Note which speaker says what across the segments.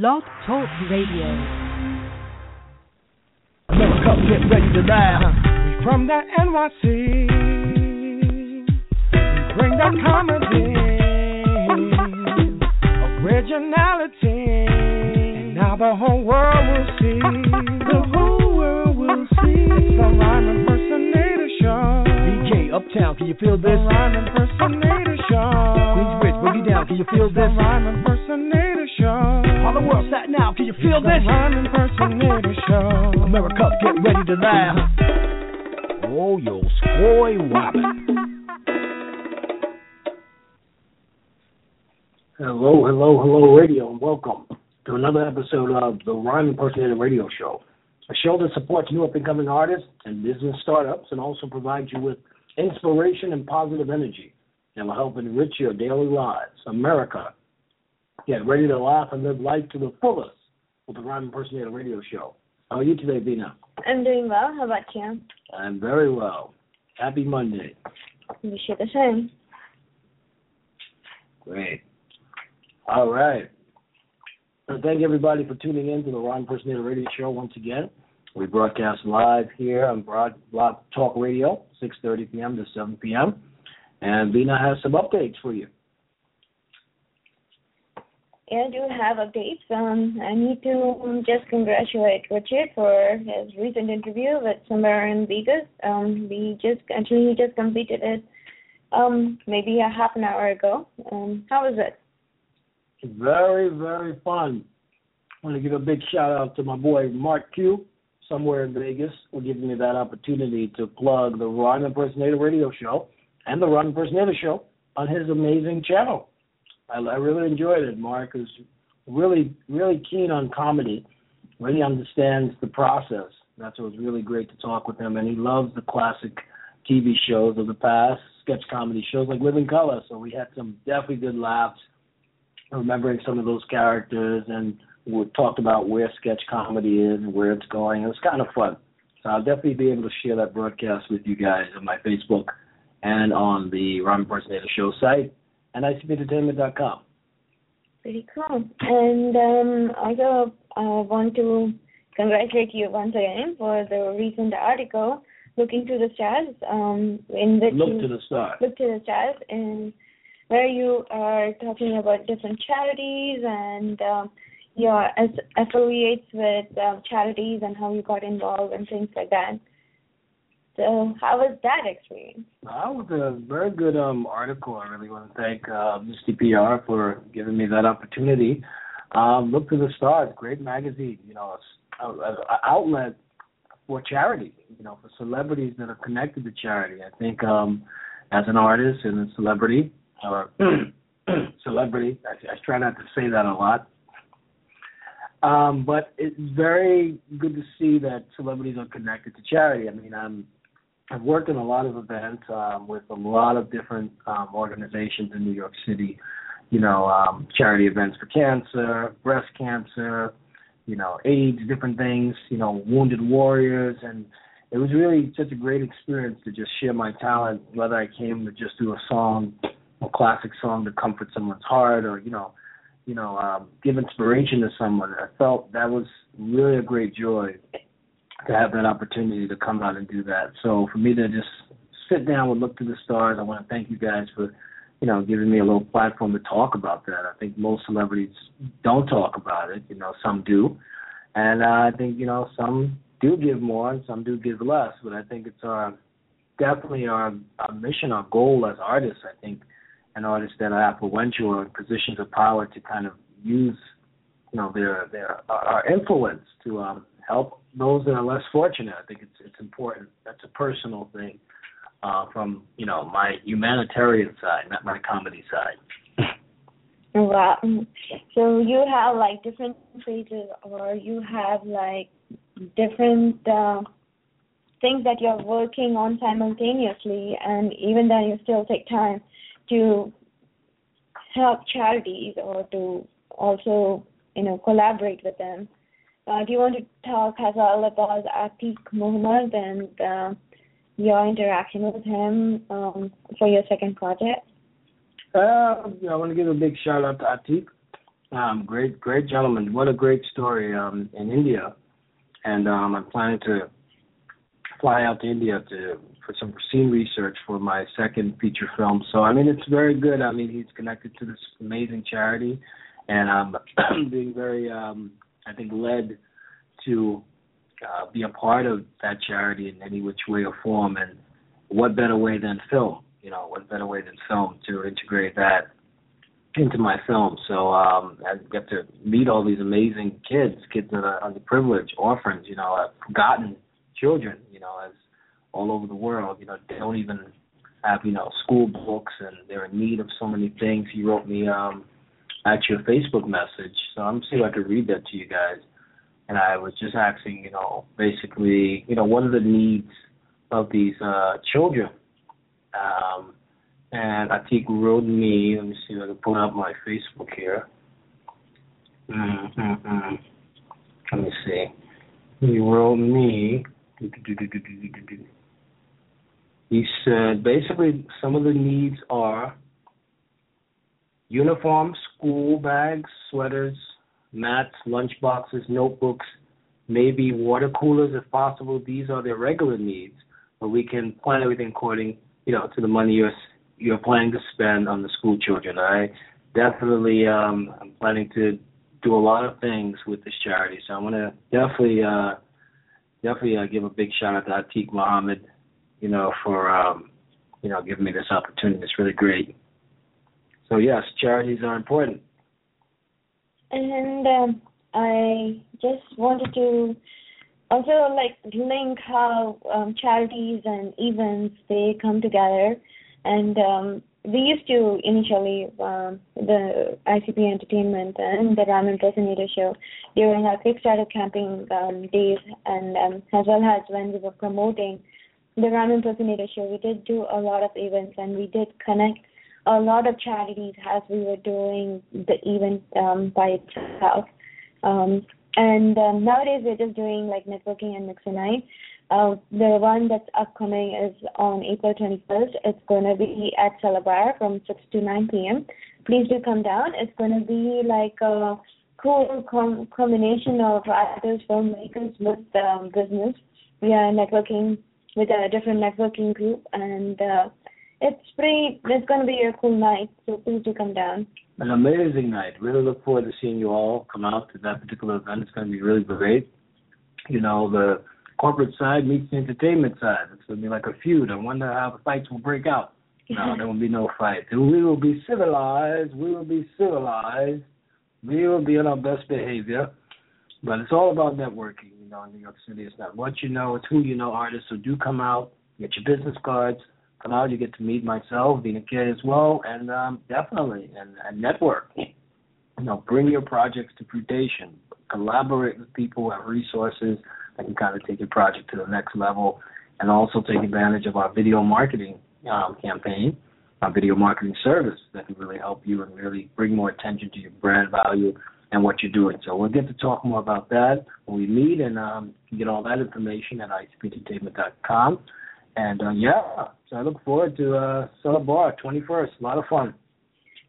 Speaker 1: Blog Talk Radio.
Speaker 2: America, get ready to laugh. We from the NYC. We bring that comedy, originality. And now the whole world will see. The whole world will see. It's the rhyme impersonator show.
Speaker 3: DJ Uptown, can you feel this?
Speaker 2: rhyme impersonator show.
Speaker 3: Queensbridge, boogie down, can you feel this?
Speaker 2: rhyme impersonator show.
Speaker 3: All the now, can you feel
Speaker 2: The
Speaker 3: this?
Speaker 2: rhyme impersonator show.
Speaker 3: America, get ready to laugh. Oh, yo, skoy wobbin'.
Speaker 4: Hello, hello, hello, radio, and welcome to another episode of the Rhyme Impersonator Radio Show, a show that supports new up and coming artists and business startups and also provides you with inspiration and positive energy that will help enrich your daily lives. America, get ready to laugh and live life to the fullest with the Rhyme Impersonator Radio Show. How are you today, Veena?
Speaker 5: I'm doing well. How about you?
Speaker 4: I'm very well. Happy Monday.
Speaker 5: Wish you the same.
Speaker 4: Great. All right. And thank everybody for tuning in to the Rhyme Impersonator Radio Show once again. We broadcast live here on Broad Blog Talk Radio, 6:30 p.m. to 7 p.m. And Veena has some updates for you.
Speaker 5: Yeah, I do have updates. Um, I need to just congratulate Richard for his recent interview with Somewhere in Vegas. Um, we just actually he just completed it um, maybe a half an hour ago. Um, how was it?
Speaker 4: Very, very fun. I want to give a big shout out to my boy Mark Q, somewhere in Vegas, for giving me that opportunity to plug the Rhyme Impersonator Radio Show and the Rhyme Impersonator Show on his amazing channel. I, I really enjoyed it. Mark is really, really keen on comedy. Really understands the process. That's what was really great to talk with him, and he loves the classic TV shows of the past, sketch comedy shows like Living Color. So we had some definitely good laughs remembering some of those characters and we talked about where sketch comedy is and where it's going. It was kind of fun. So I'll definitely be able to share that broadcast with you guys on my Facebook and on the Rhyme Impersonator Show site and icpentertainment.com.
Speaker 5: Pretty cool. And um, also, I want to congratulate you once again for the recent article, Looking to the Stars, um, in which
Speaker 4: Look
Speaker 5: you
Speaker 4: to the stars.
Speaker 5: Look to the Stars, and where you are talking about different charities and um, your as- affiliates with um, charities and how you got involved and things like that. So, how was that experience?
Speaker 4: That was a very good um, article. I really want to thank uh, Misty PR for giving me that opportunity. Um, Look to the Stars, great magazine. You know, it's a- a- a outlet for charity. You know, for celebrities that are connected to charity. I think um, as an artist and a celebrity or celebrity, I, I try not to say that a lot. Um, but it's very good to see that celebrities are connected to charity. I mean, I'm I've worked in a lot of events um, with a lot of different um, organizations in New York City. You know, um, charity events for cancer, breast cancer, you know, AIDS, different things. You know, wounded warriors, and it was really such a great experience to just share my talent. Whether I came to just do a song, a classic song to comfort someone's heart, or you know, you know, um, give inspiration to someone. I felt that was really a great joy to have that opportunity to come out and do that. So for me to just sit down and look to the stars, I want to thank you guys for, you know, giving me a little platform to talk about that. I think most celebrities don't talk about it. You know, some do, and uh, I think you know some do give more and some do give less. But I think it's our definitely our, our mission, our goal as artists. I think, and artists that are influential or in positions of power to kind of use, you know, their their our influence to um, help those that are less fortunate. I think it's it's important. That's a personal thing uh, from you know my humanitarian side, not my comedy side.
Speaker 5: Wow. So you have like different phases, or you have like different uh, things that you're working on simultaneously, and even then you still take time to help charities or to also, you know, collaborate with them. Uh, do you want to talk as well about Atiq Muhammad and uh, your interaction with him um, for your second project?
Speaker 4: Uh, I want to give a big shout out to Atiq. Um, great, great gentleman. What a great story um, in India. And um, I'm planning to fly out to India to for some scene research for my second feature film. So I mean, it's very good. I mean, he's connected to this amazing charity, and I'm being very, um, I think, led to uh, be a part of that charity in any which way or form. And what better way than film? You know, what better way than film to integrate that into my film? So um, I get to meet all these amazing kids, kids that are underprivileged, orphans, you know, uh, forgotten children, you know, as all over the world, you know, they don't even have, you know, school books and they're in need of so many things. He wrote me um actually your Facebook message. So I'm see if I could read that to you guys. And I was just asking, you know, basically, you know, what are the needs of these uh children? Um and Atiq wrote me, let me see if I can pull up my Facebook here. Mm-hmm. Let me see. He wrote me he said basically some of the needs are uniforms, school bags, sweaters, mats, lunch boxes, notebooks, maybe water coolers if possible. These are their regular needs, but we can plan everything according, you know, to the money you're you're planning to spend on the school children. I definitely um I'm planning to do a lot of things with this charity, so I'm gonna definitely uh definitely uh, give a big shout out to Atiq Muhammad you know, for um, you know, giving me this opportunity. It's really great. So yes, charities are important.
Speaker 5: And um, I just wanted to also like link how um, charities and events they come together. And um, we used to initially um, the ICP Entertainment and the Rhyme Impersonator Show during our Kickstarter camping um, days, and um, as well as when we were promoting the Rhyme Impersonator Show, we did do a lot of events and we did connect a lot of charities as we were doing the event um, by itself. Um, and um, nowadays we're just doing like networking and mix and. Uh, the one that's upcoming is on April 21st. It's going to be at Celebrare from 6 to 9 p.m. Please do come down. It's going to be like a cool com- combination of actors, filmmakers with um, business. We are networking with a different networking group, and uh, it's pretty. It's going to be a cool night, so please do come down.
Speaker 4: An amazing night. Really look forward to seeing you all come out to that particular event. It's going to be really great. You know, the corporate side meets the entertainment side. It's going to be like a feud. I wonder how the fights will break out. No, mm-hmm. there will be no fight. We will be civilized. We will be civilized. We will be on our best behavior. But it's all about networking you know, in New York City. It's not what you know, it's who you know artists. So do come out, get your business cards, out, you get to meet myself, being a kid as well, and um, definitely, and, and network. You know, bring your projects to fruition. Collaborate with people who have resources that can kind of take your project to the next level, and also take advantage of our video marketing um, campaign, our video marketing service that can really help you and really bring more attention to your brand value and what you're doing. So we'll get to talk more about that when we meet, and um, get all that information at icpentertainment.com. And uh, yeah, so I look forward to uh, Bar 21st. A lot of fun.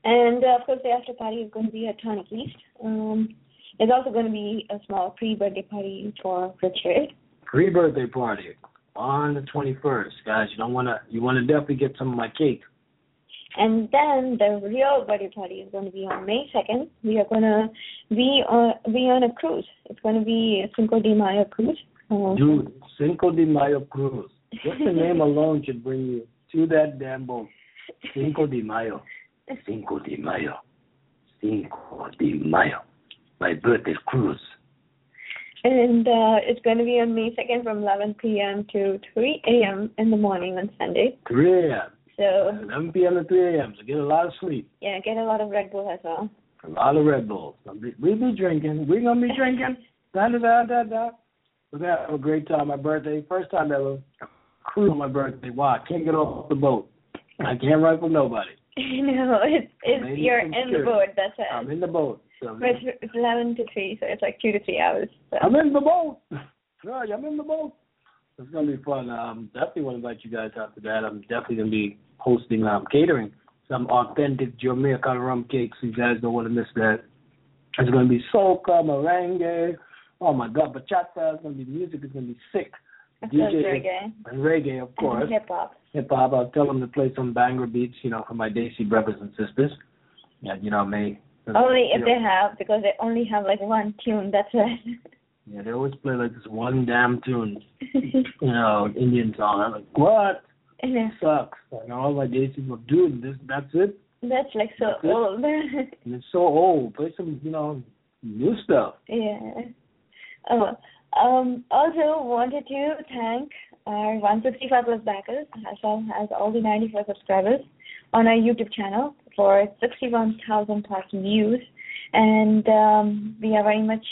Speaker 5: And uh, of course, the after party is going to be at Tonic East. Um, there's also going to be a small pre-birthday party for Richard.
Speaker 4: Pre-birthday party on the 21st, guys. You don't want to. You want to definitely get some of my cake.
Speaker 5: And then the real birthday party is going to be on May 2nd. We are going to be on, be on a cruise. It's going to be a Cinco de Mayo cruise.
Speaker 4: Um, Dude, Cinco de Mayo cruise. Just the name alone should bring you to that damn boat. Cinco de Mayo. Cinco de Mayo. Cinco de Mayo. My birthday cruise.
Speaker 5: And uh, it's going to be on May 2nd from 11 p.m. to 3 a.m. in the morning on Sunday.
Speaker 4: 3 a.m.
Speaker 5: So
Speaker 4: 11 p.m. to 3 a.m. So get a lot of sleep.
Speaker 5: yeah, get a lot of Red Bull as well.
Speaker 4: A lot of Red Bulls. We'll be drinking. We're gonna be drinking. Da da da da da. We're gonna have a great time. My birthday, first time ever. On my birthday. Wow, I can't get off the boat. I can't rifle nobody.
Speaker 5: no, it's it's
Speaker 4: Maybe
Speaker 5: you're in the boat. That's it.
Speaker 4: I'm in the boat. So
Speaker 5: But it's, it's eleven to three, so it's like two to three hours. So.
Speaker 4: I'm in the boat. Right, I'm in the boat. It's gonna be fun. Um, definitely want to invite you guys out to that. I'm definitely gonna be hosting um catering some authentic Jamaican rum cakes. You guys don't want to miss that. It's gonna be soca, merengue. Oh my God, bachata. It's gonna be music. It's gonna be sick. DJ
Speaker 5: reggae.
Speaker 4: and reggae, of course.
Speaker 5: Hip hop.
Speaker 4: Hip hop. I'll tell them to play some banger beats, you know, for my Desi brothers and sisters. Yeah, you know, may.
Speaker 5: Only if
Speaker 4: know,
Speaker 5: they have, because they only have like one tune. That's it.
Speaker 4: Yeah, they always play like this one damn tune, you know, Indian song. I'm like, what?
Speaker 5: Yeah.
Speaker 4: Sucks. And all my Desi people, dude, this that's it.
Speaker 5: That's like so
Speaker 4: That's it.
Speaker 5: old.
Speaker 4: And it's so old. Play some, you know, new stuff.
Speaker 5: yeah. Oh, um, also wanted to thank our 165 plus backers as well as all the 94 subscribers on our YouTube channel for 61,000 plus views. And um, we are very much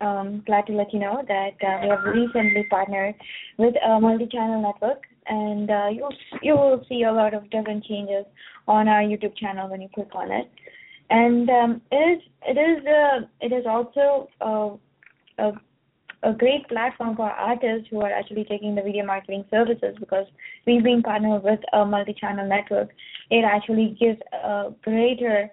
Speaker 5: um, glad to let you know that uh, we have recently partnered with a multi-channel network, and uh, you'll you will see a lot of different changes on our YouTube channel when you click on it. And um, it is it is uh, it is also uh, a a great platform for artists who are actually taking the video marketing services because we've been partnered with a multi-channel network. It actually gives a greater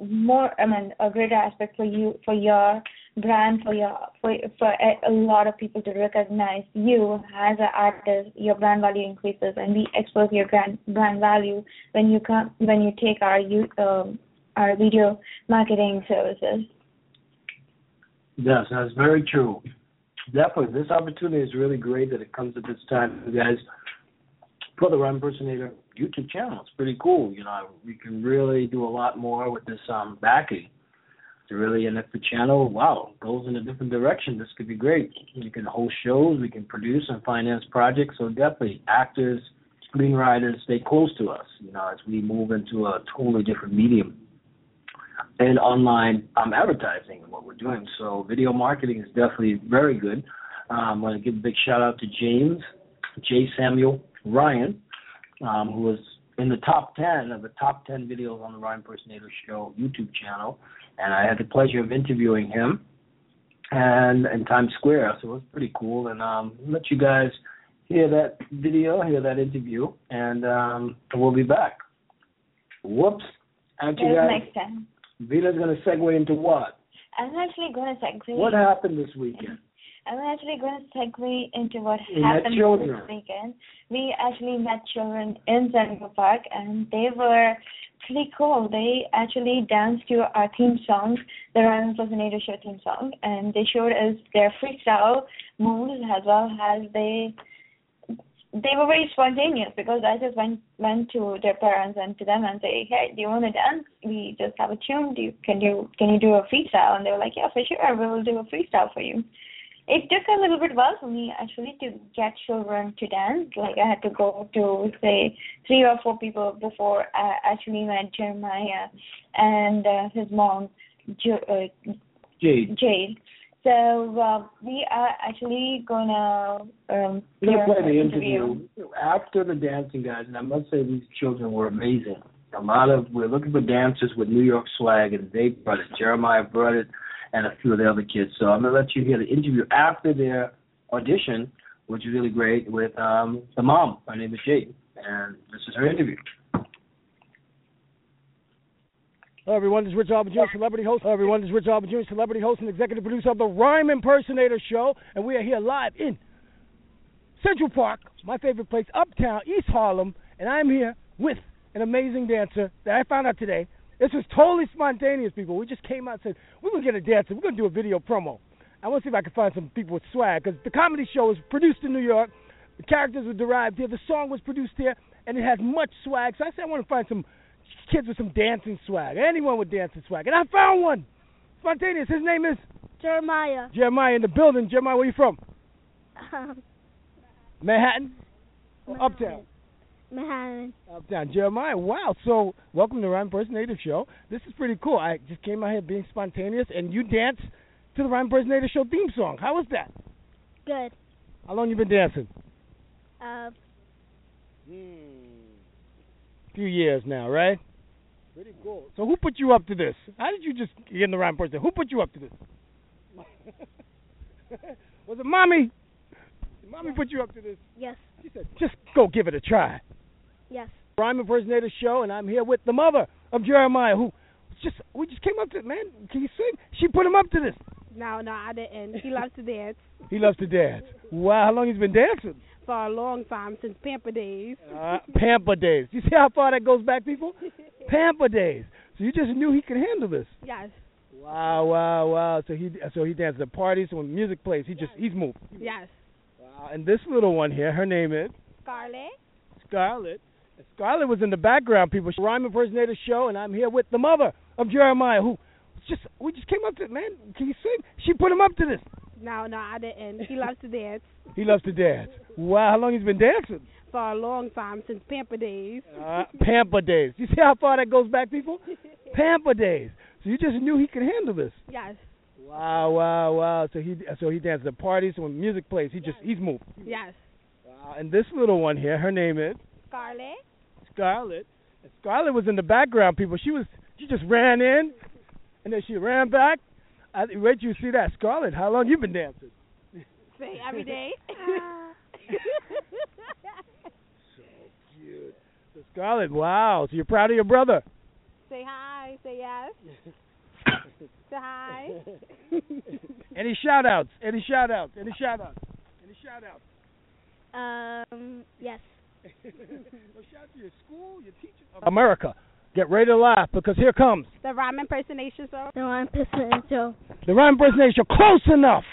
Speaker 5: more I mean a greater aspect for you for your brand for your for for a, lot of people to recognize you as an artist your brand value increases and we expose your brand brand value when you come when you take our you um our video marketing services
Speaker 4: Yes, that's very true. Definitely, this opportunity is really great that it comes at this time, you guys. For the Rhyme Impersonator YouTube channel, it's pretty cool. You know, we can really do a lot more with this um backing. To really, if the channel, wow, goes in a different direction, this could be great. We can host shows, we can produce and finance projects. So definitely, actors, screenwriters, stay close to us. You know, as we move into a totally different medium and online um, advertising and what we're doing. So video marketing is definitely very good. Um, I want to give a big shout out to James J. Samuel Ryan, um, who was in the top 10 of the top 10 videos on the Rhyme Impersonator Show YouTube channel. And I had the pleasure of interviewing him and in Times Square. So it was pretty cool. And um, I'll let you guys hear that video, hear that interview, and um, we'll be back. Whoops. Actually,
Speaker 5: Till
Speaker 4: guys,
Speaker 5: next time
Speaker 4: Veena's going to segue into what?
Speaker 5: I'm actually going to segue
Speaker 4: What happened this weekend?
Speaker 5: I'm actually going to segue into what
Speaker 4: met
Speaker 5: happened this weekend. We actually met children in Central Park, and they were pretty cool. They actually danced to our theme song, the Rhyme Impersonator Show theme song, and they showed us their freestyle moves as well as they they were very spontaneous because I just went went to their parents and to them and say, Hey, do you want to dance? We just have a tune. Do you can you can you do a freestyle? And they were like, Yeah, for sure, we will do a freestyle for you. It took a little bit while for me actually to get children to dance. Like I had to go to say three or four people before I actually met Jeremiah and uh, his mom, jo- uh,
Speaker 4: Jade,
Speaker 5: Jade. So uh, we are actually gonna um,
Speaker 4: to play the interview after the dancing guys, and I must say these children were amazing. A lot of we're looking for dancers with New York swag, and they brought it. Jeremiah brought it, and a few of the other kids. So I'm gonna let you hear the interview after their audition, which is really great with um the mom. Her name is Jade, and this is her interview.
Speaker 3: Hello, everyone. This is Rich Oliver Jr., celebrity host. Hello, everyone. This is Rich Oliver Jr., celebrity host and executive producer of the Rhyme Impersonator Show. And we are here live in Central Park, my favorite place, uptown, East Harlem. And I'm here with an amazing dancer that I found out today. This was totally spontaneous, people. We just came out and said, we're going to get a dancer. We're going to do a video promo. I want to see if I can find some people with swag because the comedy show was produced in New York. The characters were derived here. The song was produced here, and it has much swag. So I said I want to find some kids with some dancing swag. Anyone with dancing swag. And I found one. Spontaneous. His name is
Speaker 6: Jeremiah.
Speaker 3: Jeremiah in the building. Jeremiah, where you from? Um, Manhattan? Or Uptown?
Speaker 6: Manhattan.
Speaker 3: Uptown. Jeremiah, wow. So, welcome to Rhyme Impersonator Show. This is pretty cool. I just came out here being spontaneous, and you danced to the Rhyme Impersonator Show theme song. How was that?
Speaker 6: Good.
Speaker 3: How long you been dancing?
Speaker 6: Uh,
Speaker 3: few years now, right? Pretty cool. So who put you up to this? How did you just get in the right person? Who put you up to this? Was it mommy? Did mommy put you up to this?
Speaker 6: yes,
Speaker 3: She said, just go give it a try.
Speaker 6: yes.
Speaker 3: Rhyme Impersonator Show, and I'm here with the mother of Jeremiah, who just we just came up to man. Can you sing? She put him up to this.
Speaker 7: No, no, I didn't. He loves to dance
Speaker 3: He loves to dance. Wow, how long he's been dancing?
Speaker 7: For a long time since Pamper days.
Speaker 3: Uh, Pamper days. You see how far that goes back, people? Pamper days. So you just knew he could handle this.
Speaker 7: Yes,
Speaker 3: Wow, wow, wow. So he so he dances at parties. So when music plays, he just he's moved.
Speaker 7: yes.
Speaker 3: Wow. And this little one here, her name is
Speaker 7: Scarlett.
Speaker 3: Scarlett. And Scarlett was in the background, people. Rhyme Impersonator Show, and I'm here with the mother of Jeremiah, who just we just came up to man. Can you sing? She put him up to this.
Speaker 7: No, no, I didn't. He loves to dance
Speaker 3: He loves to dance. Wow, how long he's been dancing?
Speaker 7: for a long time since Pamper days.
Speaker 3: Uh, Pamper days. You see how far that goes back, people? Pamper days. So you just knew he could handle this.
Speaker 7: Yes,
Speaker 3: Wow, wow, wow. So he so he dances at parties. So when music plays, he just he's moved.
Speaker 7: yes.
Speaker 3: Wow. And this little one here, her name is
Speaker 7: Scarlett.
Speaker 3: Scarlett. And Scarlett was in the background, people. She was she just ran in, and then she ran back. I, wait till you see that, Scarlett. How long you been dancing?
Speaker 7: Say every day.
Speaker 3: So cute. So Scarlett, wow. So you're proud of your brother.
Speaker 7: Say hi. Say yes. Say hi.
Speaker 3: Any shout outs? Any shout outs? Any shout outs? Any shout outs?
Speaker 6: Um, yes.
Speaker 3: well, shout out to your school, your teachers. America, get ready to laugh because here comes
Speaker 7: the rhyme impersonation show.
Speaker 6: The I'm show.
Speaker 3: The rhyme impersonation. show. Close enough.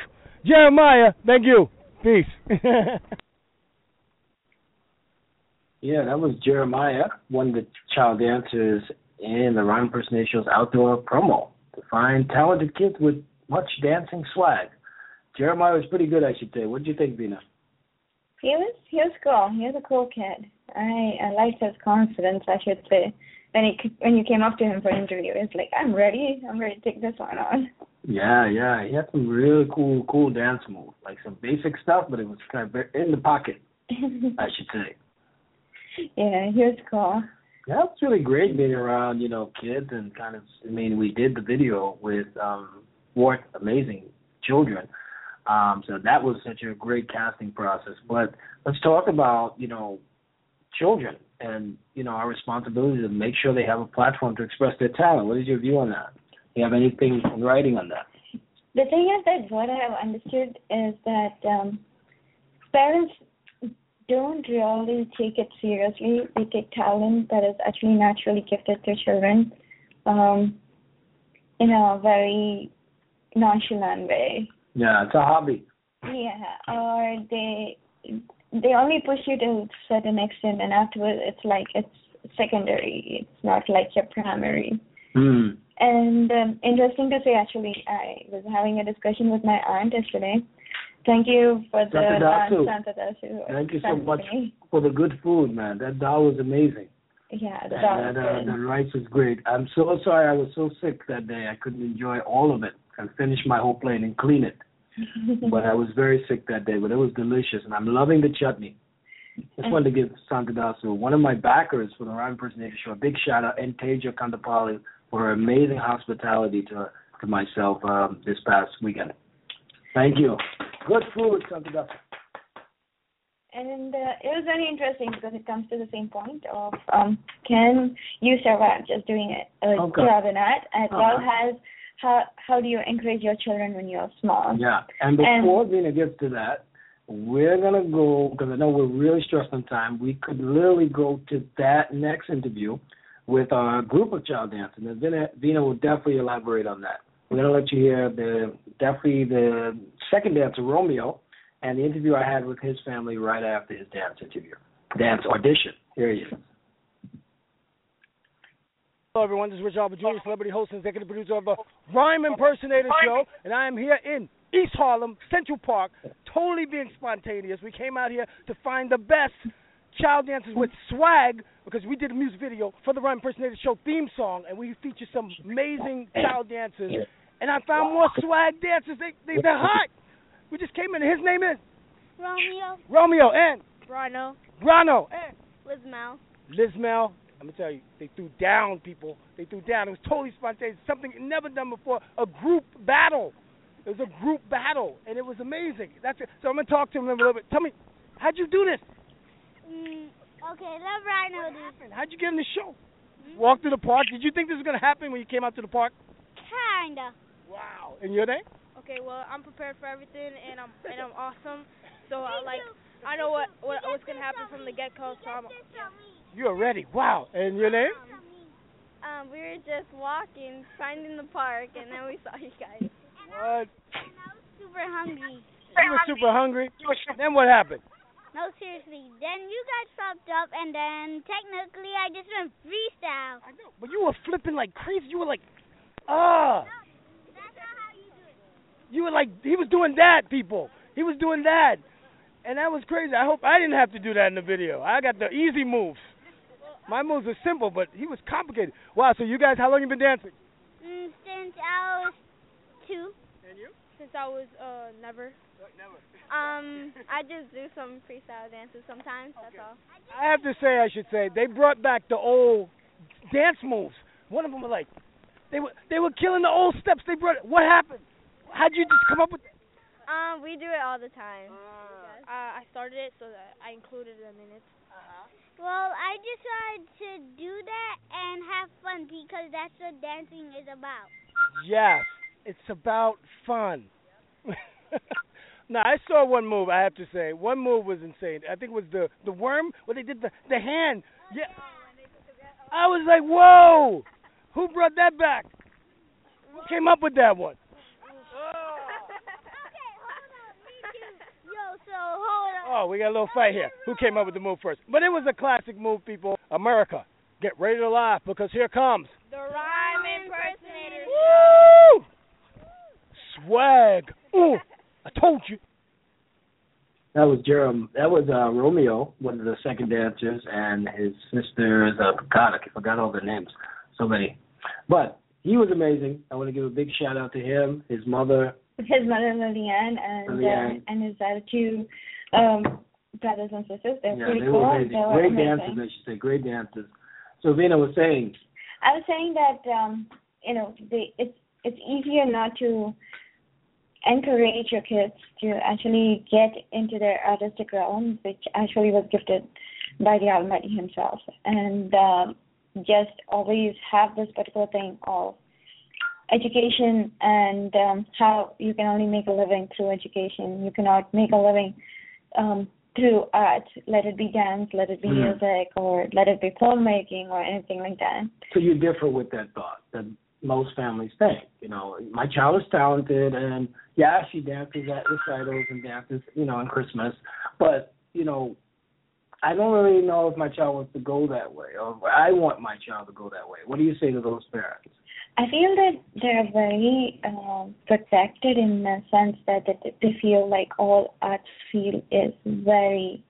Speaker 3: Jeremiah, thank you. Peace.
Speaker 4: Yeah, that was Jeremiah, one of the child dancers in the Rhyme Impersonation's outdoor promo to find talented kids with much dancing swag. Jeremiah was pretty good, I should say. What did you think, Veena?
Speaker 5: He was he was cool. He was a cool kid. I I liked his confidence. I should say. When he when you came up to him for an interview, he's like, "I'm ready. I'm ready to take this one on."
Speaker 4: Yeah, yeah, he had some really cool, cool dance moves, like some basic stuff, but it was kind of in the pocket, I should say.
Speaker 5: yeah, he was cool.
Speaker 4: Yeah, it's really great being around, you know, kids and kind of. I mean, we did the video with um four amazing children, um, so that was such a great casting process. But let's talk about, you know, children and you know our responsibility to make sure they have a platform to express their talent. What is your view on that? Do you have anything in writing on that?
Speaker 5: The thing is that what I have understood is that um, parents don't really take it seriously. They take talent that is actually naturally gifted to children um, in a very nonchalant way.
Speaker 4: Yeah, it's a hobby.
Speaker 5: Yeah, or they they only push you to a certain extent, and afterwards it's like it's secondary. It's not like your primary.
Speaker 4: Mm.
Speaker 5: And um, interesting to say, actually, I was having a discussion with my aunt yesterday. Thank you for the
Speaker 4: Santa Dasu.
Speaker 5: Dasu.
Speaker 4: Thank you so much for the good food, man. That dal was amazing.
Speaker 5: Yeah, the
Speaker 4: And
Speaker 5: dog
Speaker 4: uh, the rice was great. I'm so sorry I was so sick that day. I couldn't enjoy all of it and finish my whole plate and clean it. but I was very sick that day, but it was delicious, and I'm loving the chutney. Just wanted to give Santa Dasu, one of my backers for the Rhyme Impersonator Show, a big shout out, and Teja Kandapali for her amazing hospitality to to myself um, this past weekend. Thank you. Good food, Santa Dasu.
Speaker 5: And uh, it was very interesting because it comes to the same point of um, can you survive just doing it uh,
Speaker 4: Okay.
Speaker 5: art as well as how how do you encourage your children when you're small?
Speaker 4: Yeah, and before Veena gets to that, we're gonna go because I know we're really stressed on time. We could literally go to that next interview with our group of child dancers, and Veena, Veena will definitely elaborate on that. We're gonna let you hear the definitely the second dancer Romeo, and the interview I had with his family right after his dance interview, dance audition. Here he is.
Speaker 3: Hello, everyone. This is Rich Oliver Jr., celebrity host and executive producer of the Rhyme Impersonator Show, and I am here in East Harlem, Central Park, totally being spontaneous. We came out here to find the best child dancers with swag because we did a music video for the Rhyme Impersonator Show theme song, and we featured some amazing child dancers. And I found more swag dancers. They, they they're hot. We just came in. And his name is
Speaker 6: Romeo,
Speaker 3: Romeo and
Speaker 6: Bruno,
Speaker 3: Rano and
Speaker 6: Liz Mel.
Speaker 3: Liz Mel. I'm gonna tell you, they threw down people. They threw down. It was totally spontaneous. Something never done before. A group battle. It was a group battle, and it was amazing. That's it. So I'm gonna talk to him a little bit. Tell me, how'd you do this?
Speaker 6: Mm, okay, let Rhino do.
Speaker 3: How'd you get in the show? Walk through the park. Did you think this was gonna happen when you came out to the park?
Speaker 6: Kinda.
Speaker 3: Wow. And your name?
Speaker 7: Okay, well, I'm prepared for everything, and I'm and I'm awesome. So I like I know what, what what's gonna happen from the get go. So I'm
Speaker 3: You're ready. Wow. And your name?
Speaker 7: um we were just walking, finding the park, and then we saw you guys.
Speaker 3: What?
Speaker 6: I was super hungry.
Speaker 3: You were super hungry. Then what happened?
Speaker 6: No, seriously. Then you guys popped up, and then technically I just went freestyle.
Speaker 3: I know, but you were flipping like crazy. You were like, ah. No, that's not how you do it. You were like, he was doing that, people. He was doing that, and that was crazy. I hope I didn't have to do that in the video. I got the easy moves. My moves are simple, but he was complicated. Wow. So you guys, how long you been dancing?
Speaker 6: Mm, since I was two.
Speaker 3: And you?
Speaker 7: Since I was uh never.
Speaker 3: Never.
Speaker 7: Um, I just do some freestyle dances sometimes. That's all.
Speaker 3: I have to say, I should say, they brought back the old dance moves. One of them were like, they were they were killing the old steps. They brought. What happened? How'd you just come up with?
Speaker 7: Um, we do it all the time. Uh, I started it so that I included them in it.
Speaker 6: Well, I decided to do that and have fun because that's what dancing is about.
Speaker 3: Yes, it's about fun. now I saw one move. I have to say, one move was insane. I think it was the the worm where they did the the hand. Yeah. I was like, whoa! Who brought that back? Who came up with that one? okay, hold on. Me too.
Speaker 6: Yo, so hold on.
Speaker 3: Oh, we got a little fight here. Who came up with the move first? But it was a classic move, people. America, get ready to laugh because here comes
Speaker 7: The rhyme impersonator.
Speaker 3: Woo! Swag. Ooh, I told you.
Speaker 4: That was Jerem. That was uh, Romeo, one of the second dancers, and his sister is uh, God. I forgot all their names. So many, but he was amazing. I want to give a big shout out to him, his mother.
Speaker 5: His mother Lillian and
Speaker 4: Lillian.
Speaker 5: Uh, and his other two um, brothers and sisters. They're
Speaker 4: yeah,
Speaker 5: pretty
Speaker 4: they
Speaker 5: cool.
Speaker 4: were amazing.
Speaker 5: They were
Speaker 4: Great
Speaker 5: amazing.
Speaker 4: dancers, I should say. Great dancers. So Veena was saying,
Speaker 5: I was saying that um, you know they, it's it's easier not to encourage your kids to actually get into their artistic realm, which actually was gifted by the Almighty Himself, and um, just always have this particular thing of education and um, how you can only make a living through education. You cannot make a living um, through art, let it be dance, let it be
Speaker 4: Mhm.
Speaker 5: music, or let it be filmmaking or anything like that.
Speaker 4: so you differ with that thought that most families think. You know, my child is talented, and yeah, she dances at recitals and dances, you know, on Christmas, but you know, I don't really know if my child wants to go that way, or I want my child to go that way. What do you say to those parents?
Speaker 5: I feel that they're very um, protected in the sense that, they feel like all arts field is very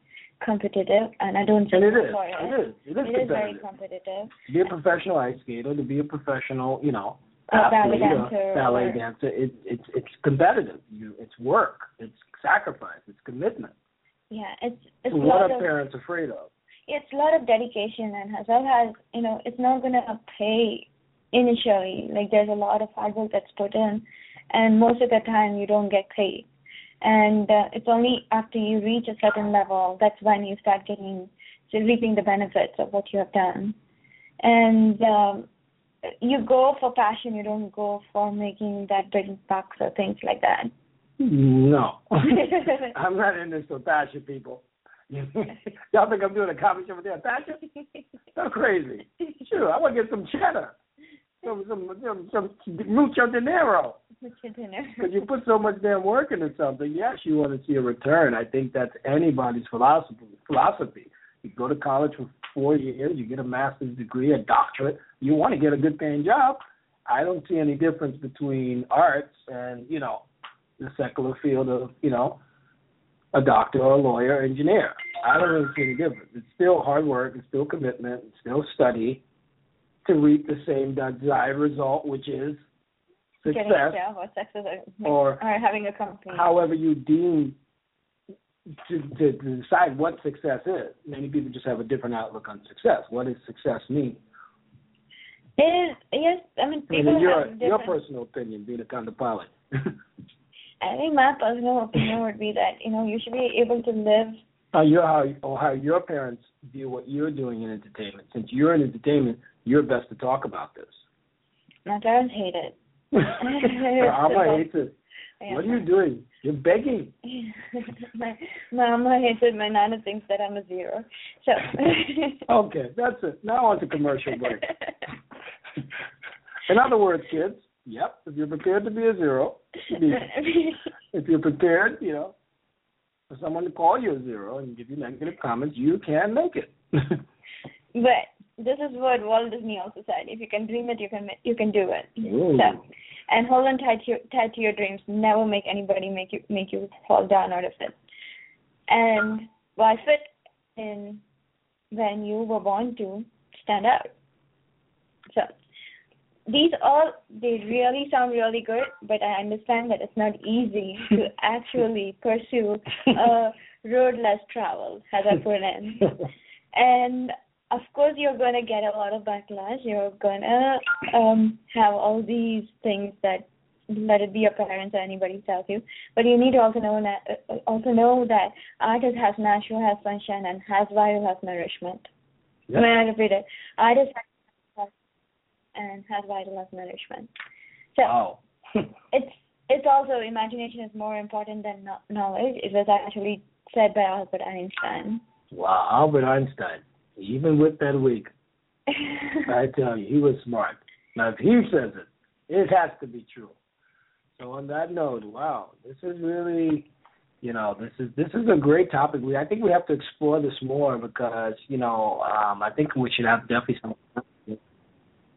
Speaker 5: competitive, and I don't
Speaker 4: And it is.
Speaker 5: for
Speaker 4: It is. It is
Speaker 5: It is very
Speaker 4: competitive. To be a professional ice skater, to be a professional, you know,
Speaker 5: A ballet dancer
Speaker 4: ballet
Speaker 5: or-
Speaker 4: dancer, it, it's it's competitive. You, it's work. It's sacrifice. It's commitment.
Speaker 5: Yeah, it's it's
Speaker 4: So
Speaker 5: a
Speaker 4: what are
Speaker 5: of
Speaker 4: parents afraid of?
Speaker 5: it's a lot of dedication, and as well as you know, it's not gonna pay initially. Like there's a lot of hard work that's put in, and most of the time you don't get paid. And uh, it's only after you reach a certain level that's when you start getting so reaping the benefits of what you have done. And um, you go for passion. You don't go for making that big bucks or things like that.
Speaker 4: No, I'm not in this for passion, people. Y'all think I'm doing a comedy show with that passion? So crazy. Sure, I want to get some cheddar, some some some, some mucho dinero. Because you put so much damn work into something, yes, you want to see a return. I think that's anybody's philosophy. Philosophy. You go to college for four years, you get a master's degree, a doctorate. You want to get a good paying job. I don't see any difference between arts and you know the secular field of you know a doctor or a lawyer, engineer. I don't really see any difference. It's still hard work. It's still commitment. It's still study to reap the same desired result, which is success.
Speaker 5: Getting a job or success or,
Speaker 4: Or
Speaker 5: having a company.
Speaker 4: however you deem to, to, to decide what success is. Many people just have a different outlook on success. What does success mean?
Speaker 5: It is yes. I mean,
Speaker 4: I mean,
Speaker 5: people
Speaker 4: your your personal opinion, being a kind of pilot.
Speaker 5: I think my personal opinion would be that you know you should be able to live.
Speaker 4: how your how or how your parents view what you're doing in entertainment. Since you're in entertainment, you're best to talk about this.
Speaker 5: My parents hate it.
Speaker 4: Mama hates it.
Speaker 5: Yeah.
Speaker 4: What are you doing? You're begging.
Speaker 5: my mama hates it. My nana thinks that I'm a zero. So.
Speaker 4: Okay, that's it. Now on to commercial break. In other words, kids, yep, if you're prepared to be a zero, be- if you're prepared, you know, for someone to call you a zero and give you negative comments, you can make it.
Speaker 5: But this is what Walt Disney also said: if you can dream it, you can you can do it.
Speaker 4: Ooh.
Speaker 5: So, and hold on tight to your, tight to your dreams. Never make anybody make you make you fall down out of it. And why fit in when you were born to stand out? So these all they really sound really good, but I understand that it's not easy to actually pursue a road less traveled, as I put in. And of course, you're going to get a lot of backlash. You're going to um, have all these things that let it be your parents or anybody tells you. But you need to also know that uh, also know that artist has natural, has sunshine, and has vital, has nourishment.
Speaker 4: Yep.
Speaker 5: May I repeat it? Artist has and has vital, has nourishment. So
Speaker 4: Wow.
Speaker 5: it's it's also imagination is more important than knowledge. It was actually said by Albert Einstein.
Speaker 4: wow, Albert Einstein, even with that wig, I tell you, he was smart. Now, if he says it, it has to be true. So on that note, wow, this is really, you know, this is this is a great topic. We I think we have to explore this more because you know um, I think we should have definitely some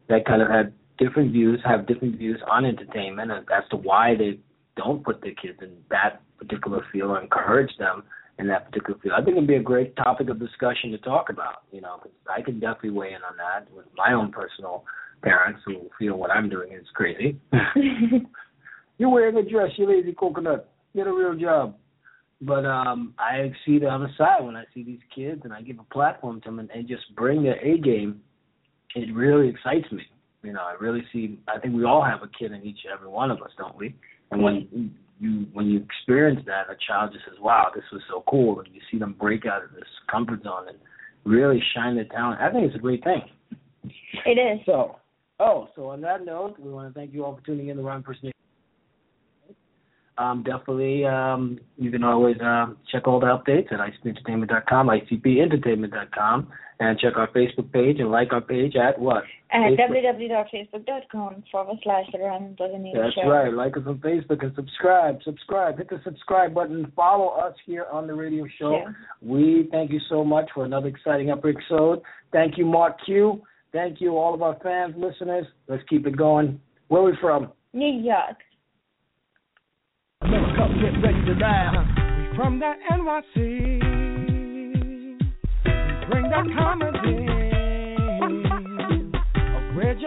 Speaker 4: that kind of have different views, have different views on entertainment as to why they don't put their kids in that particular field or encourage them in that particular field. I think it'd be a great topic of discussion to talk about. You know, 'cause I can definitely weigh in on that with my own personal parents who feel what I'm doing is crazy. You're wearing a dress, you lazy coconut. Get a real job. But um I see the other side when I see these kids and I give a platform to them and, and just bring their A game. It really excites me. You know, I really see. I think we all have a kid in each and every one of us, don't we? And when you when you experience that, a child just says, "Wow, this was so cool," and you see them break out of this comfort zone and really shine their talent. I think it's a great thing.
Speaker 5: It is.
Speaker 4: So, oh, so on that note, we want to thank you all for tuning in to Rhyme Person. Um, definitely, um, you can always um, check all the updates at icpentertainment.com, icpentertainment.com, and check our Facebook page and like our page at what?
Speaker 5: At www.facebook.com forward slash the Rhyme Impersonator
Speaker 4: That's right. Like us on Facebook and subscribe. Subscribe. Hit the subscribe button. Follow us here on the radio show.
Speaker 5: Sure.
Speaker 4: We thank you so much for another exciting episode. Thank you, Mark Q. Thank you, all of our fans, listeners. Let's keep it going. Where we from?
Speaker 5: New York.
Speaker 3: America, get ready to laugh.
Speaker 2: We from the NYC. We bring that comedy,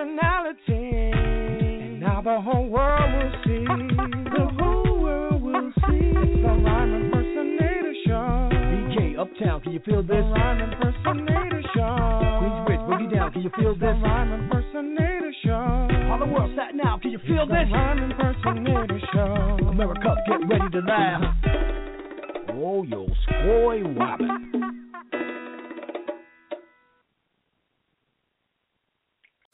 Speaker 2: originality. And now the whole world will see. The whole world will see. It's the Rhyme Impersonator Show.
Speaker 3: BK, Uptown, can you feel this? The?
Speaker 2: Rhyme Impersonator Show.
Speaker 3: Queensbridge, boogie down, can you feel
Speaker 2: The
Speaker 3: this?
Speaker 2: Rhyme Impersonator Show.
Speaker 3: All the world sat now, can you feel
Speaker 2: The
Speaker 3: this?
Speaker 2: Rhyme Impersonator Show.
Speaker 3: America, get ready to laugh. Oh, yo, scoy wobbin'.